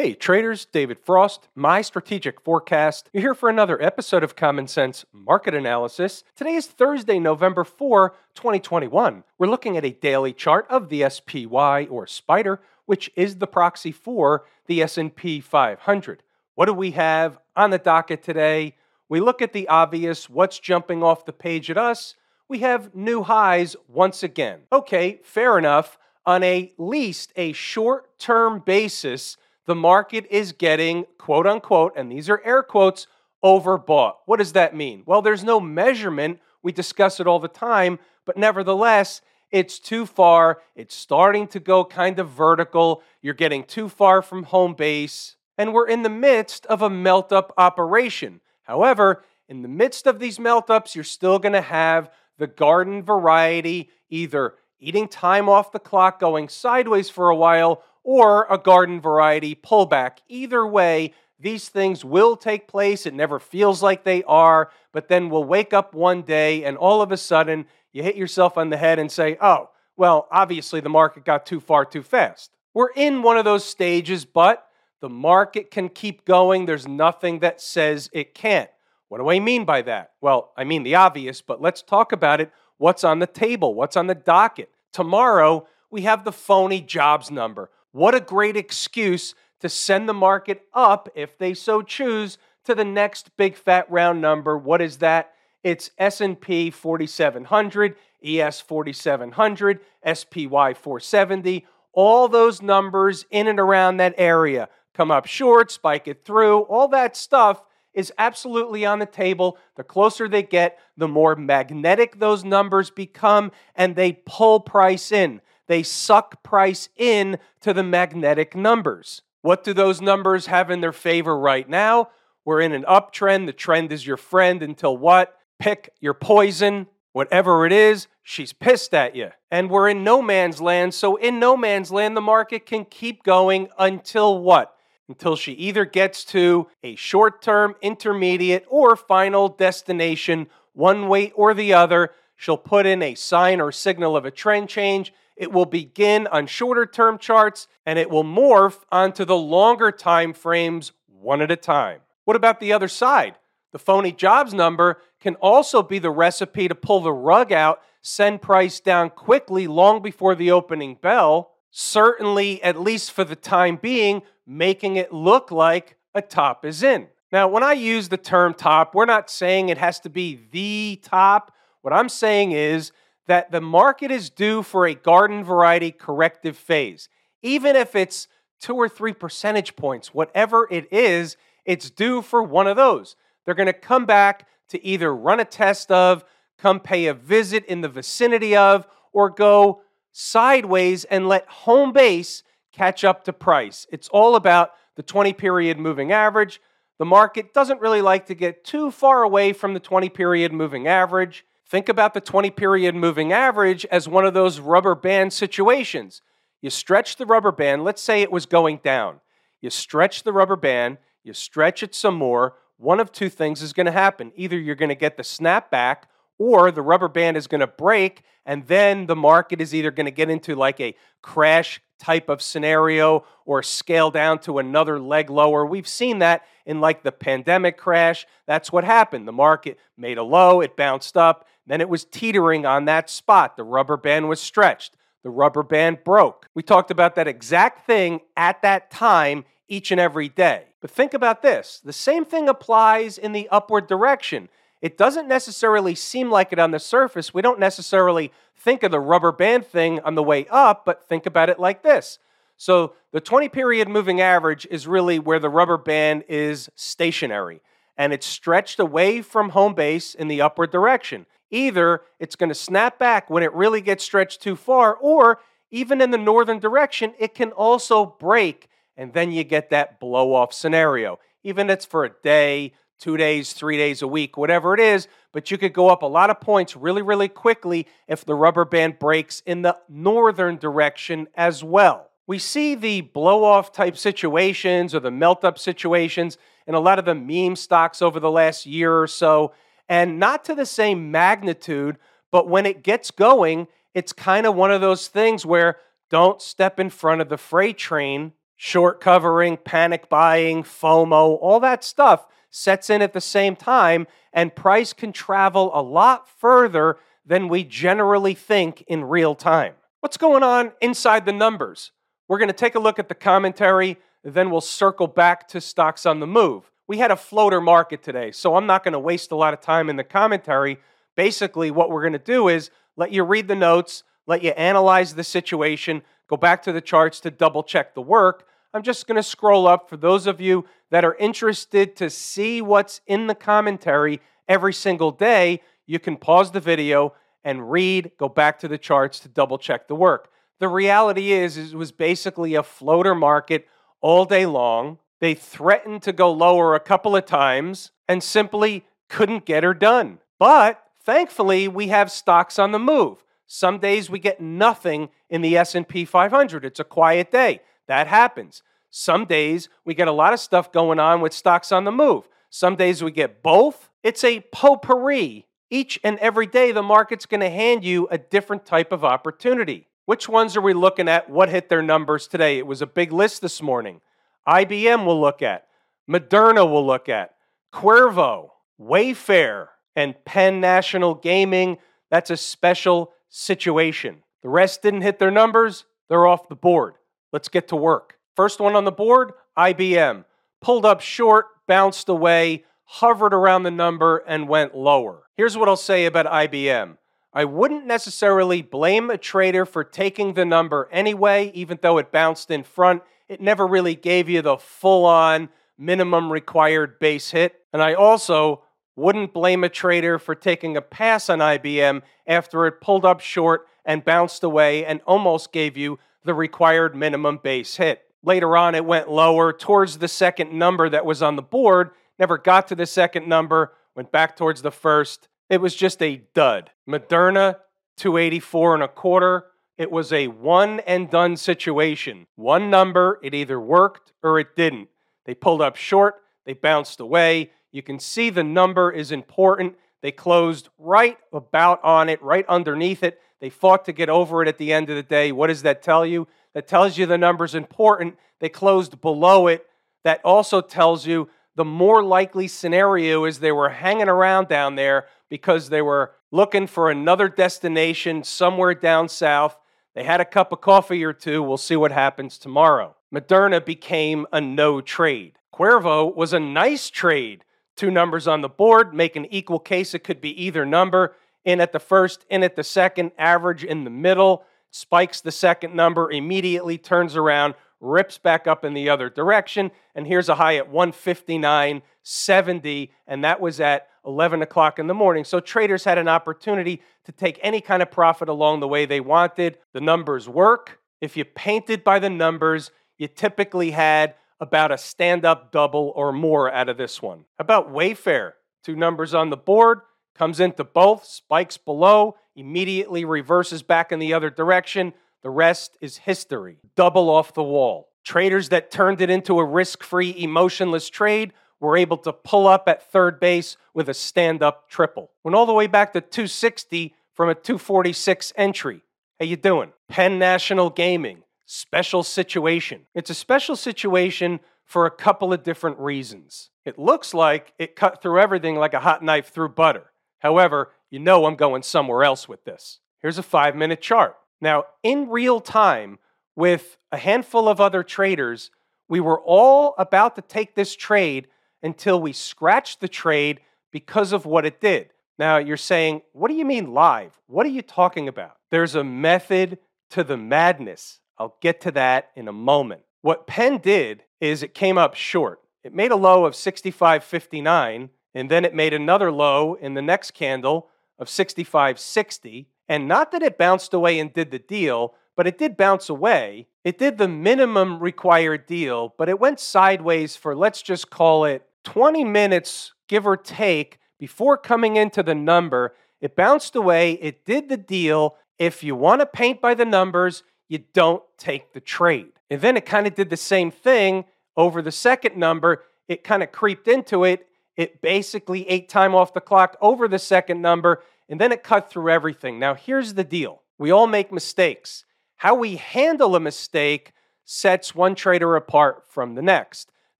Hey traders, David Frost, my strategic forecast. You're here for another episode of Common Sense Market Analysis. Today is Thursday, November 4, 2021. We're looking at a daily chart of the SPY or Spider, which is the proxy for the S&P 500. What do we have on the docket today? We look at the obvious, what's jumping off the page at us? We have new highs once again. Okay, fair enough. On a least a short-term basis, the market is getting, quote unquote, and these are air quotes, overbought. What does that mean? Well, there's no measurement. We discuss it all the time, but nevertheless, it's too far. It's starting to go kind of vertical. You're getting too far from home base, and we're in the midst of a melt up operation. However, in the midst of these melt ups, you're still going to have the garden variety either eating time off the clock, going sideways for a while, or a garden variety pullback. Either way, these things will take place. It never feels like they are, but then we'll wake up one day and all of a sudden you hit yourself on the head and say, oh, well, obviously the market got too far too fast. We're in one of those stages, but the market can keep going. There's nothing that says it can't. What do I mean by that? Well, I mean the obvious, but let's talk about it. What's on the table? What's on the docket? Tomorrow, we have the phony jobs number. What a great excuse to send the market up, if they so choose, to the next big fat round number. What is that? It's S&P 4700, ES 4700, SPY 470. All those numbers in and around that area come up short, spike it through. All that stuff is absolutely on the table. The closer they get, the more magnetic those numbers become, and they pull price in they suck price in to the magnetic numbers. What do those numbers have in their favor right now? We're in an uptrend. The trend is your friend until what? Pick your poison. Whatever it is, she's pissed at you. And we're in no man's land. So, in no man's land, the market can keep going until what? Until she either gets to a short term, intermediate, or final destination, one way or the other. She'll put in a sign or signal of a trend change it will begin on shorter term charts and it will morph onto the longer time frames one at a time. What about the other side? The phony jobs number can also be the recipe to pull the rug out, send price down quickly long before the opening bell, certainly, at least for the time being, making it look like a top is in. Now, when I use the term top, we're not saying it has to be the top. What I'm saying is that the market is due for a garden variety corrective phase. Even if it's two or three percentage points, whatever it is, it's due for one of those. They're going to come back to either run a test of, come pay a visit in the vicinity of, or go sideways and let home base catch up to price. It's all about the 20 period moving average. The market doesn't really like to get too far away from the 20 period moving average. Think about the 20 period moving average as one of those rubber band situations. You stretch the rubber band, let's say it was going down. You stretch the rubber band, you stretch it some more. One of two things is going to happen. Either you're going to get the snap back or the rubber band is going to break, and then the market is either going to get into like a crash type of scenario or scale down to another leg lower. We've seen that in like the pandemic crash. That's what happened. The market made a low, it bounced up, then it was teetering on that spot. The rubber band was stretched. The rubber band broke. We talked about that exact thing at that time each and every day. But think about this the same thing applies in the upward direction. It doesn't necessarily seem like it on the surface. We don't necessarily think of the rubber band thing on the way up, but think about it like this. So the 20 period moving average is really where the rubber band is stationary and it's stretched away from home base in the upward direction. Either it's going to snap back when it really gets stretched too far, or even in the northern direction, it can also break, and then you get that blow off scenario. Even if it's for a day, two days, three days a week, whatever it is, but you could go up a lot of points really, really quickly if the rubber band breaks in the northern direction as well. We see the blow off type situations or the melt up situations in a lot of the meme stocks over the last year or so and not to the same magnitude, but when it gets going, it's kind of one of those things where don't step in front of the freight train. Short covering, panic buying, FOMO, all that stuff sets in at the same time, and price can travel a lot further than we generally think in real time. What's going on inside the numbers? We're going to take a look at the commentary, then we'll circle back to stocks on the move. We had a floater market today, so I'm not going to waste a lot of time in the commentary. Basically, what we're going to do is let you read the notes, let you analyze the situation, go back to the charts to double check the work. I'm just going to scroll up for those of you that are interested to see what's in the commentary every single day. You can pause the video and read, go back to the charts to double check the work. The reality is, is it was basically a floater market all day long. They threatened to go lower a couple of times and simply couldn't get her done. But thankfully, we have stocks on the move. Some days we get nothing in the S&P 500. It's a quiet day. That happens. Some days we get a lot of stuff going on with stocks on the move. Some days we get both. It's a potpourri. Each and every day, the market's going to hand you a different type of opportunity. Which ones are we looking at? What hit their numbers today? It was a big list this morning. IBM will look at, Moderna will look at, Qorvo, Wayfair, and Penn National Gaming. That's a special situation. The rest didn't hit their numbers, they're off the board. Let's get to work. First one on the board IBM. Pulled up short, bounced away, hovered around the number, and went lower. Here's what I'll say about IBM I wouldn't necessarily blame a trader for taking the number anyway, even though it bounced in front. It never really gave you the full on minimum required base hit. And I also wouldn't blame a trader for taking a pass on IBM after it pulled up short and bounced away and almost gave you the required minimum base hit. Later on, it went lower towards the second number that was on the board, never got to the second number, went back towards the first, it was just a dud. Moderna, 284 and a quarter. It was a one and done situation. One number, it either worked or it didn't. They pulled up short, they bounced away. You can see the number is important. They closed right about on it, right underneath it. They fought to get over it at the end of the day. What does that tell you? That tells you the number's important. They closed below it. That also tells you the more likely scenario is they were hanging around down there because they were looking for another destination somewhere down south. They had a cup of coffee or two. We'll see what happens tomorrow. Moderna became a no trade. Qorvo was a nice trade. Two numbers on the board make an equal case. It could be either number. In at the first, in at the second, average in the middle, spikes the second number, immediately turns around, rips back up in the other direction. And here's a high at 159.70, and that was at 11 o'clock in the morning. So traders had an opportunity to take any kind of profit along the way they wanted. The numbers work. If you painted by the numbers, you typically had about a stand up double or more out of this one. About Wayfair, two numbers on the board, comes into both, spikes below, immediately reverses back in the other direction. The rest is history. Double off the wall. Traders that turned it into a risk free, emotionless trade were able to pull up at third base with a stand up triple. Went all the way back to 260 from a 246 entry. How you doing? Penn National Gaming. Special situation. It's a special situation for a couple of different reasons. It looks like it cut through everything like a hot knife through butter. However, you know I'm going somewhere else with this. Here's a five minute chart. Now, in real time, with a handful of other traders, we were all about to take this trade until we scratched the trade because of what it did. Now, you're saying, what do you mean live? What are you talking about? There's a method to the madness. I'll get to that in a moment. What Penn did is it came up short. It made a low of 65.59, and then it made another low in the next candle of 65.60. And not that it bounced away and did the deal, but it did bounce away. It did the minimum required deal, but it went sideways for, let's just call it 20 minutes, give or take, before coming into the number. It bounced away. It did the deal. If you want to paint by the numbers, you don't take the trade. And then it kind of did the same thing over the second number. It kind of creeped into it. It basically ate time off the clock over the second number, and then it cut through everything. Now, here's the deal we all make mistakes. How we handle a mistake sets one trader apart from the next.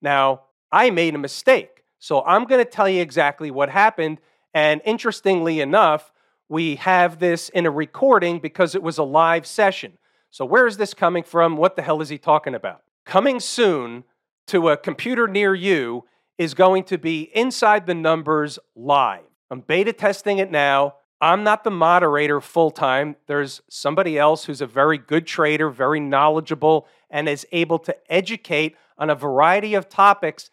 Now, I made a mistake. So I'm going to tell you exactly what happened. And interestingly enough, we have this in a recording because it was a live session. So, where is this coming from? What the hell is he talking about? Coming soon to a computer near you is going to be Inside the Numbers live. I'm beta testing it now. I'm not the moderator full time. There's somebody else who's a very good trader, very knowledgeable, and is able to educate on a variety of topics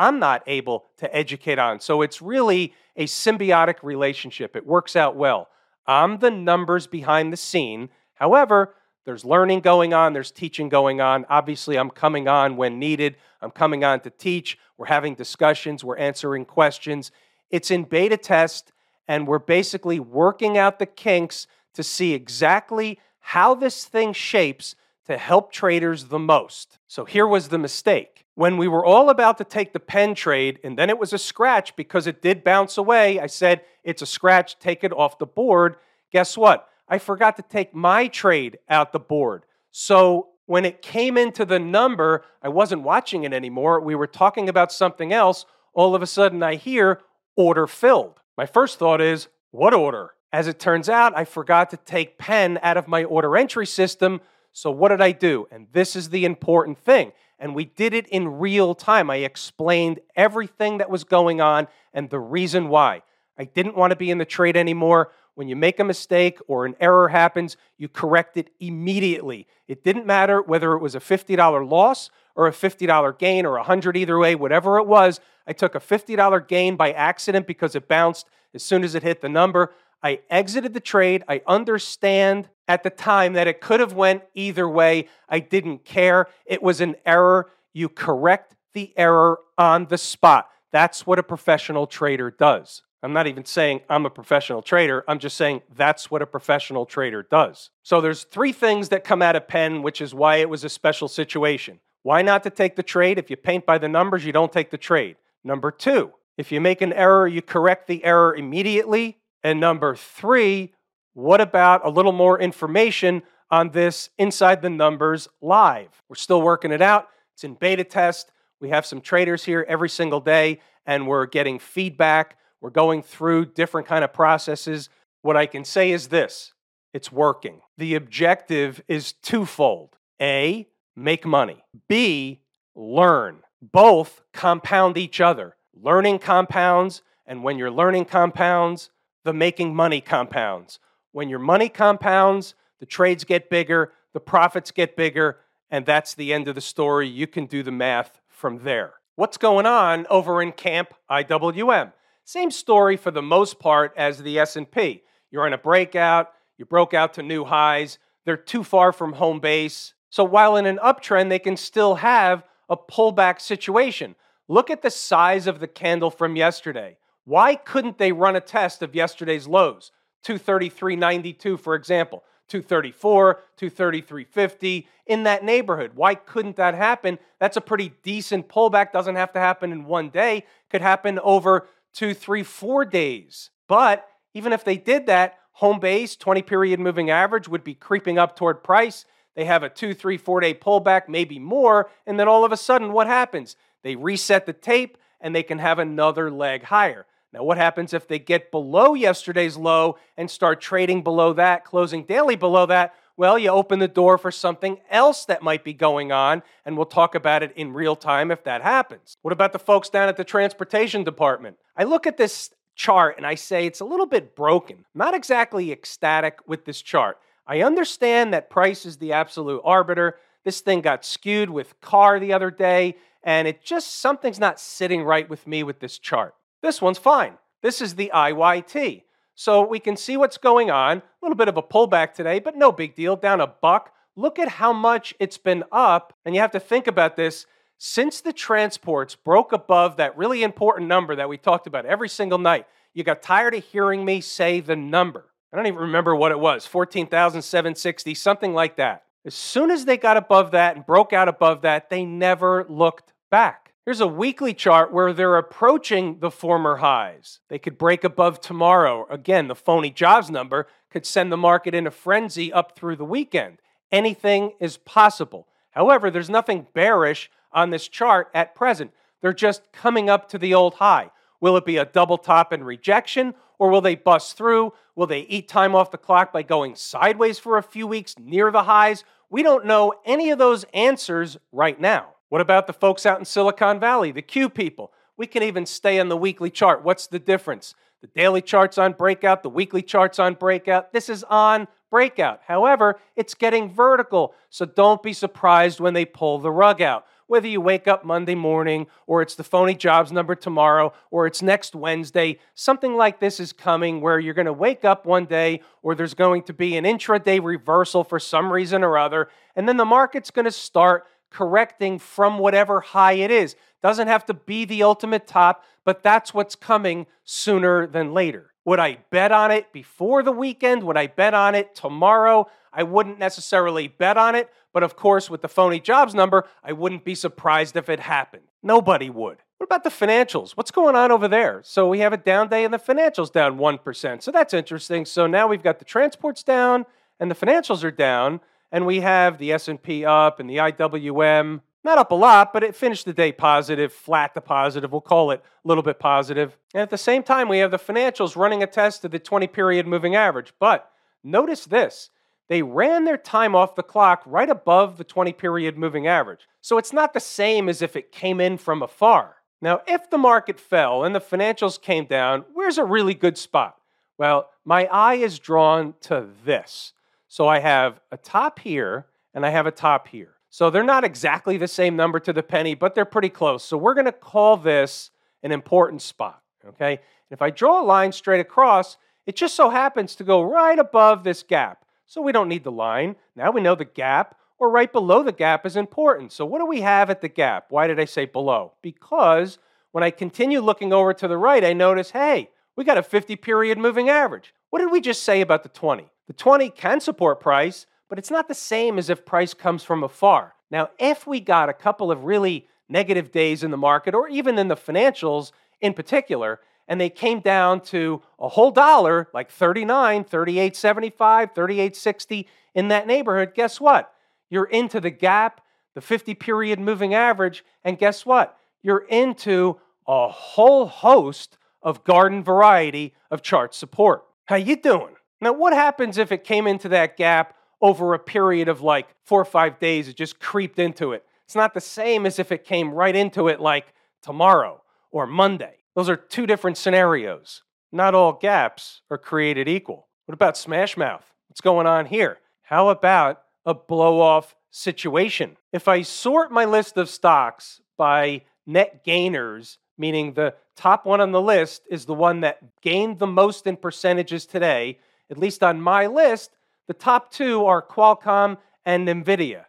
I'm not able to educate on. So it's really a symbiotic relationship. It works out well. I'm the numbers behind the scene. However, there's learning going on, there's teaching going on. Obviously, I'm coming on when needed. I'm coming on to teach. We're having discussions, we're answering questions. It's in beta test, and we're basically working out the kinks to see exactly how this thing shapes to help traders the most. So here was the mistake. When we were all about to take the Penn trade, and then it was a scratch because it did bounce away, I said, It's a scratch, take it off the board. Guess what? I forgot to take my trade out the board. So when it came into the number, I wasn't watching it anymore. We were talking about something else. All of a sudden, I hear order filled. My first thought is, what order? As it turns out, I forgot to take Penn out of my order entry system. So, what did I do? And this is the important thing. And we did it in real time. I explained everything that was going on and the reason why. I didn't want to be in the trade anymore. When you make a mistake or an error happens, you correct it immediately. It didn't matter whether it was a $50 loss or a $50 gain or a 100 either way, whatever it was. I took a $50 gain by accident because it bounced as soon as it hit the number. I exited the trade. I understand at the time that it could have went either way. I didn't care. It was an error. You correct the error on the spot. That's what a professional trader does. I'm not even saying I'm a professional trader. I'm just saying that's what a professional trader does. So there's three things that come out of Penn, which is why it was a special situation. Why not to take the trade? If you paint by the numbers, you don't take the trade. Number two, if you make an error, you correct the error immediately. And number three, what about a little more information on this Inside the Numbers live? We're still working it out. It's in beta test. We have some traders here every single day, and we're getting feedback we're going through different kind of processes. What I can say is this it's working. The objective is twofold A, make money, B, learn. Both compound each other. Learning compounds, and when you're learning compounds, the making money compounds. When your money compounds, the trades get bigger, the profits get bigger, and that's the end of the story. You can do the math from there. What's going on over in Camp IWM? Same story for the most part as the S&P. You're in a breakout, you broke out to new highs, they're too far from home base. So while in an uptrend they can still have a pullback situation. Look at the size of the candle from yesterday. Why couldn't they run a test of yesterday's lows? 233.92 for example, 234, 233.50 in that neighborhood. Why couldn't that happen? That's a pretty decent pullback. Doesn't have to happen in one day. Could happen over two, three, four days. But even if they did that, home base, 20 period moving average would be creeping up toward price. They have a two, three, four day pullback, maybe more. And then all of a sudden, what happens? They reset the tape and they can have another leg higher. Now, what happens if they get below yesterday's low and start trading below that, closing daily below that? Well, you open the door for something else that might be going on, and we'll talk about it in real time if that happens. What about the folks down at the transportation department? I look at this chart and I say it's a little bit broken. not exactly ecstatic with this chart. I understand that price is the absolute arbiter. This thing got skewed with CAR the other day, and it just something's not sitting right with me with this chart. This one's fine. This is the IYT. So we can see what's going on. A little bit of a pullback today, but no big deal. Down a buck. Look at how much it's been up. And you have to think about this. Since the transports broke above that really important number that we talked about every single night, you got tired of hearing me say the number. I don't even remember what it was 14,760, something like that. As soon as they got above that and broke out above that, they never looked back. Here's a weekly chart where they're approaching the former highs. They could break above tomorrow. Again, the phony jobs number could send the market in a frenzy up through the weekend. Anything is possible. However, there's nothing bearish on this chart at present. They're just coming up to the old high. Will it be a double top and rejection, or will they bust through? Will they eat time off the clock by going sideways for a few weeks near the highs? We don't know any of those answers right now. What about the folks out in Silicon Valley, the Q people? We can even stay on the weekly chart. What's the difference? The daily chart's on breakout, the weekly chart's on breakout. This is on breakout. However, it's getting vertical, so don't be surprised when they pull the rug out whether you wake up Monday morning or it's the phony jobs number tomorrow or it's next Wednesday, something like this is coming where you're going to wake up one day or there's going to be an intraday reversal for some reason or other, and then the market's going to start correcting from whatever high it is. Doesn't have to be the ultimate top, but that's what's coming sooner than later. Would I bet on it before the weekend? Would I bet on it tomorrow? I wouldn't necessarily bet on it, but of course, with the phony jobs number, I wouldn't be surprised if it happened. Nobody would. What about the financials? What's going on over there? So we have a down day and the financials down 1%. So that's interesting. So now we've got the transports down and the financials are down and we have the S&P up and the IWM not up a lot, but it finished the day positive, flat to positive. We'll call it a little bit positive. And at the same time, we have the financials running a test of the 20 period moving average. But notice this they ran their time off the clock right above the 20 period moving average. So it's not the same as if it came in from afar. Now, if the market fell and the financials came down, where's a really good spot? Well, my eye is drawn to this. So I have a top here and I have a top here. So they're not exactly the same number to the penny, but they're pretty close. So we're going to call this an important spot, okay? And if I draw a line straight across, it just so happens to go right above this gap. So we don't need the line. Now we know the gap or right below the gap is important. So what do we have at the gap? Why did I say below? Because when I continue looking over to the right, I notice, hey, we got a 50 period moving average. What did we just say about the 20? The 20 can support price, but it's not the same as if price comes from afar. Now, if we got a couple of really negative days in the market or even in the financials in particular, and they came down to a whole dollar, like 39, 38.75, 38.60 in that neighborhood, guess what? You're into the gap, the 50 period moving average, and guess what? You're into a whole host of garden variety of chart support. How you doing? Now, what happens if it came into that gap over a period of like four or five days? It just creeped into it. It's not the same as if it came right into it like tomorrow or Monday. Those are two different scenarios. Not all gaps are created equal. What about smash mouth? What's going on here? How about a blow off situation? If I sort my list of stocks by net gainers, meaning the top one on the list is the one that gained the most in percentages today, at least on my list, the top two are Qualcomm and NVIDIA.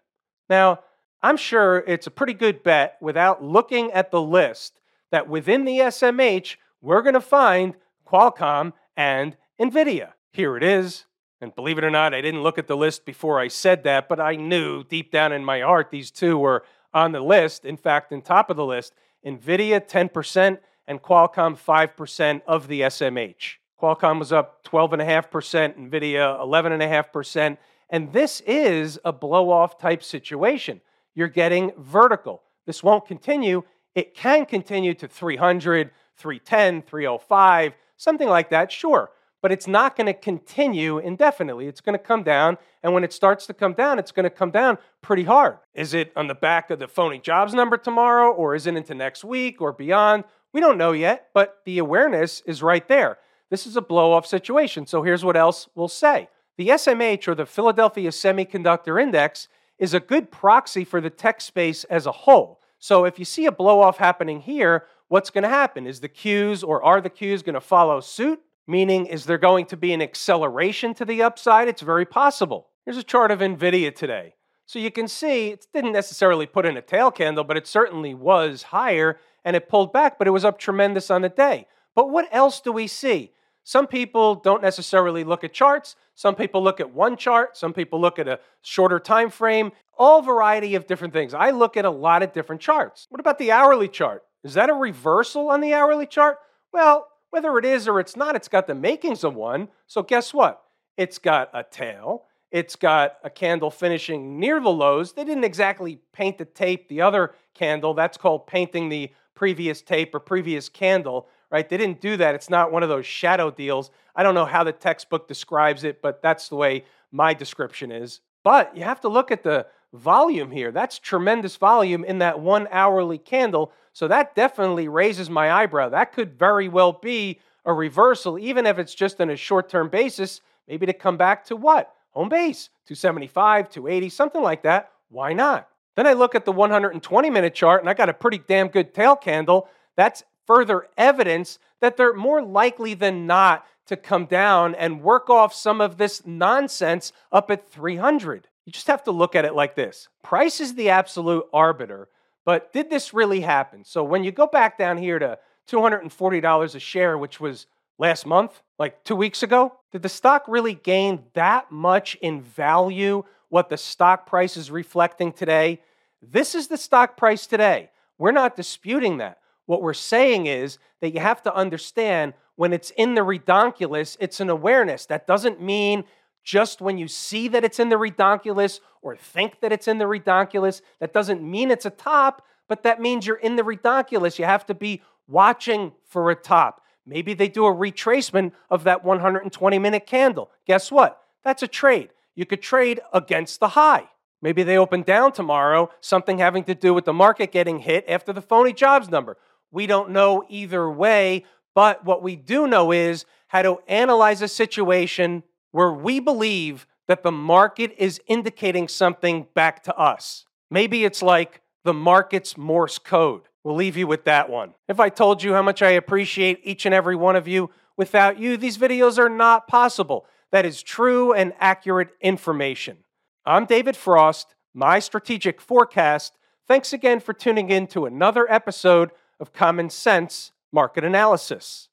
Now, I'm sure it's a pretty good bet without looking at the list that within the SMH, we're going to find Qualcomm and NVIDIA. Here it is. And believe it or not, I didn't look at the list before I said that, but I knew deep down in my heart these two were on the list. In fact, in top of the list, NVIDIA 10% and Qualcomm 5% of the SMH. Qualcomm was up 12.5%, NVIDIA 11.5%. And this is a blow off type situation. You're getting vertical. This won't continue it can continue to 300, 310, 305, something like that, sure. But it's not going to continue indefinitely. It's going to come down. And when it starts to come down, it's going to come down pretty hard. Is it on the back of the phony jobs number tomorrow, or is it into next week or beyond? We don't know yet, but the awareness is right there. This is a blow off situation. So here's what else we'll say the SMH, or the Philadelphia Semiconductor Index, is a good proxy for the tech space as a whole. So if you see a blow off happening here, what's going to happen? Is the Qs or are the Qs going to follow suit? Meaning, is there going to be an acceleration to the upside? It's very possible. Here's a chart of NVIDIA today. So you can see it didn't necessarily put in a tail candle, but it certainly was higher and it pulled back, but it was up tremendous on the day. But what else do we see? Some people don't necessarily look at charts. Some people look at one chart. Some people look at a shorter time frame. All variety of different things. I look at a lot of different charts. What about the hourly chart? Is that a reversal on the hourly chart? Well, whether it is or it's not, it's got the makings of one. So guess what? It's got a tail, It's got a candle finishing near the lows. They didn't exactly paint the tape, the other candle. That's called painting the previous tape or previous candle, right? They didn't do that. It's not one of those shadow deals. I don't know how the textbook describes it, but that's the way my description is. But you have to look at the volume here. That's tremendous volume in that one hourly candle. So that definitely raises my eyebrow. That could very well be a reversal, even if it's just on a short term basis, maybe to come back to what? Home base, 275, 280, something like that. Why not? Then I look at the 120 minute chart and I got a pretty damn good tail candle. That's further evidence that they're more likely than not to come down and work off some of this nonsense up at 300. You just have to look at it like this price is the absolute arbiter, but did this really happen? So when you go back down here to $240 a share, which was last month, like two weeks ago, did the stock really gain that much in value? What the stock price is reflecting today? This is the stock price today. We're not disputing that. What we're saying is that you have to understand when it's in the redonkulus, it's an awareness. That doesn't mean just when you see that it's in the redonkulus or think that it's in the redonkulus. That doesn't mean it's a top, but that means you're in the redonkulus. You have to be watching for a top. Maybe they do a retracement of that 120 minute candle. Guess what? That's a trade. You could trade against the high. Maybe they open down tomorrow, something having to do with the market getting hit after the phony jobs number. We don't know either way, but what we do know is how to analyze a situation where we believe that the market is indicating something back to us. Maybe it's like the market's Morse code. We'll leave you with that one. If I told you how much I appreciate each and every one of you, without you, these videos are not possible. That is true and accurate information. I'm David Frost, my strategic forecast. Thanks again for tuning in to another episode of Common Sense Market Analysis.